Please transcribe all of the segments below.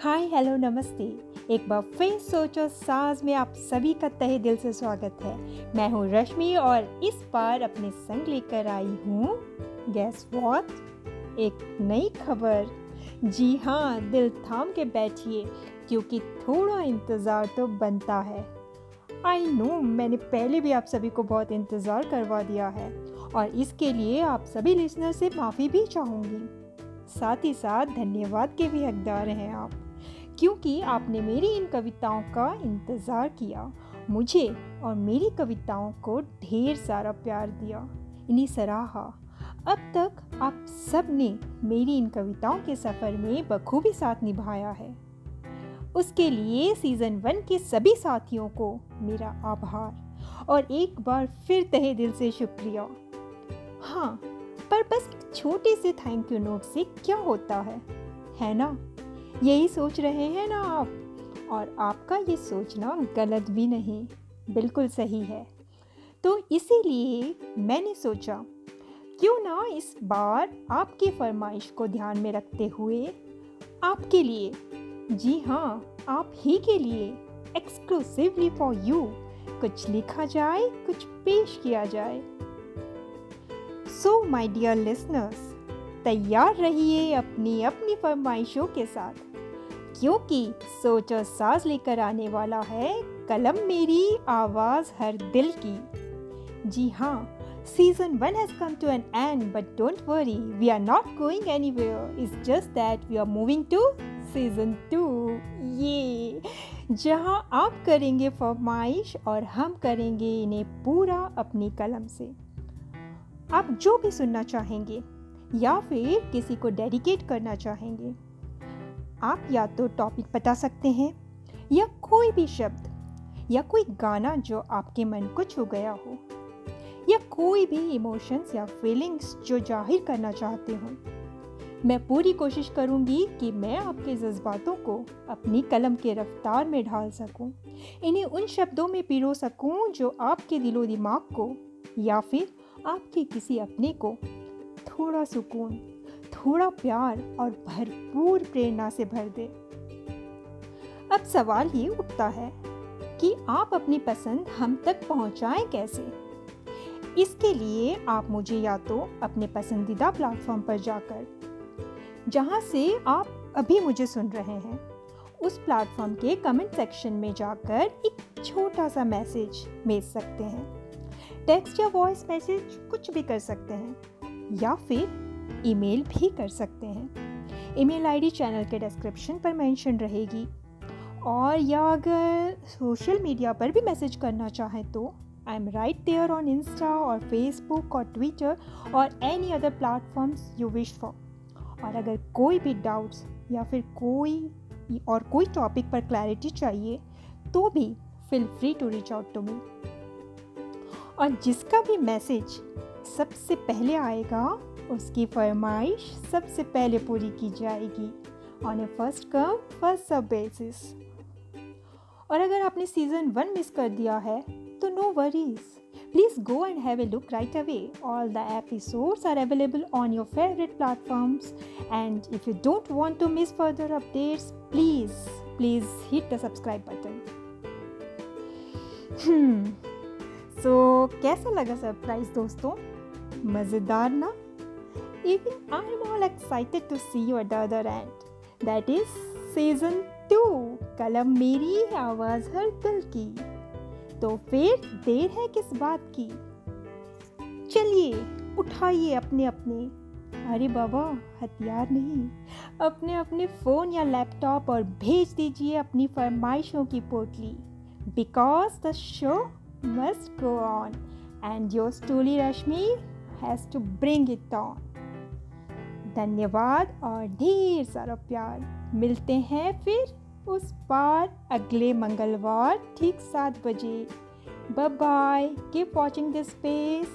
हाय, hello, नमस्ते। एक बार फिर सोचो साज में आप सभी का तहे दिल से स्वागत है। मैं हूँ रश्मि और इस बार अपने संग लेकर आई हूँ गैस वॉट एक नई खबर। जी हाँ दिल थाम के बैठिए, क्योंकि थोड़ा इंतज़ार तो बनता है। आई नो मैंने पहले भी आप सभी को बहुत इंतज़ार करवा दिया है, और इसके लिए आप सभी लिसनर से माफ़ी भी चाहूँगी। साथ ही साथ धन्यवाद के भी हकदार हैं आप। क्योंकि आपने मेरी इन कविताओं का इंतज़ार किया, मुझे और मेरी कविताओं को ढेर सारा प्यार दिया। इन्हें सराहा। अब तक आप सबने मेरी इन कविताओं के सफ़र में बखूबी साथ निभाया है। उसके लिए सीज़न वन के सभी साथियों को मेरा आभार। और एक बार फिर तहे दिल से शुक्रिया। हाँ पर बस एक छोटे से थैंक यू नोट से क्या होता है? है ना? यही सोच रहे हैं ना आप। और आपका ये सोचना गलत भी नहीं, बिल्कुल सही है। तो इसीलिए मैंने सोचा, क्यों ना इस बार आपकी फरमाइश को ध्यान में रखते हुए आपके लिए, जी हाँ आप ही के लिए एक्सक्लूसिवली फॉर यू कुछ लिखा जाए, कुछ पेश किया जाए। सो माय डियर लिसनर्स तैयार रहिए अपनी अपनी फरमाइशों के साथ। क्योंकि सोच और साज लेकर आने वाला है कलम मेरी, आवाज़ हर दिल की। जी हाँ season one has come to an end but don't worry we are not going anywhere is just that we are moving to season two ये जहाँ आप करेंगे फरमाइश और हम करेंगे इन्हें पूरा अपनी कलम से। आप जो भी सुनना चाहेंगे या फिर किसी को डेडिकेट करना चाहेंगे। आप या तो टॉपिक बता सकते हैं या कोई भी शब्द या कोई गाना जो आपके मन को छू गया हो या कोई भी इमोशंस या फीलिंग्स जो ज़ाहिर करना चाहते हो। मैं पूरी कोशिश करूँगी कि मैं आपके जज्बातों को अपनी कलम के रफ्तार में ढाल सकूँ, इन्हें उन शब्दों में पिरो सकूँ जो आपके दिलो दिमाग को या फिर आपके किसी अपने को थोड़ा सुकून, थोड़ा प्यार और भरपूर प्रेरणा से भर दे। अब सवाल ये उठता है कि आप अपनी पसंद हम तक पहुंचाएँ कैसे? इसके लिए आप मुझे या तो अपने पसंदीदा प्लेटफॉर्म पर जाकर, जहाँ से आप अभी मुझे सुन रहे हैं, उस प्लेटफॉर्म के कमेंट सेक्शन में जाकर एक छोटा सा मैसेज भेज सकते हैं। टेक्स्ट या वॉइस मैसेज कुछ भी कर सकते हैं। या फिर ईमेल भी कर सकते हैं। ईमेल आईडी चैनल के डिस्क्रिप्शन पर मेंशन रहेगी। और या अगर सोशल मीडिया पर भी मैसेज करना चाहें तो I am right there on Insta और फेसबुक और ट्विटर और any other platforms you wish for. और अगर कोई भी डाउट्स या फिर कोई और कोई टॉपिक पर क्लैरिटी चाहिए तो भी feel free to reach out to me और जिसका भी मैसेज सबसे पहले आएगा, उसकी फरमाइश सबसे पहले पूरी की जाएगी on a first come first serve basis और अगर आपने सीज़न वन मिस कर दिया है तो no worries please go and have a look right away all the episodes are available on your favourite platforms and if you don't want to miss further updates please please hit the subscribe button so कैसा लगा surprise दोस्तों? मज़ेदार ना? Even I am all excited to see you at other and that is season two कलम मेरी आवाज़ हर दिल की। तो फिर देर है किस बात की? चलिए, उठाइए अपने अपने। अरे बाबा, हथियार नहीं। अपने अपने फ़ोन या लैपटॉप और भेज दीजिए अपनी फरमाइशों की पोटली। Because the show must go on. And yours truly, Rashmi has to bring it on. धन्यवाद और ढेर सारा प्यार मिलते हैं फिर उस बार अगले मंगलवार ठीक सात बजे Bye bye. Keep watching this space.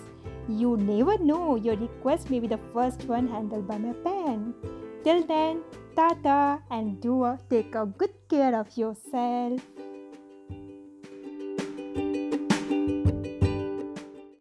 You never know, your request may be the first one handled by my pen. Till then, tata and do take a good care of yourself.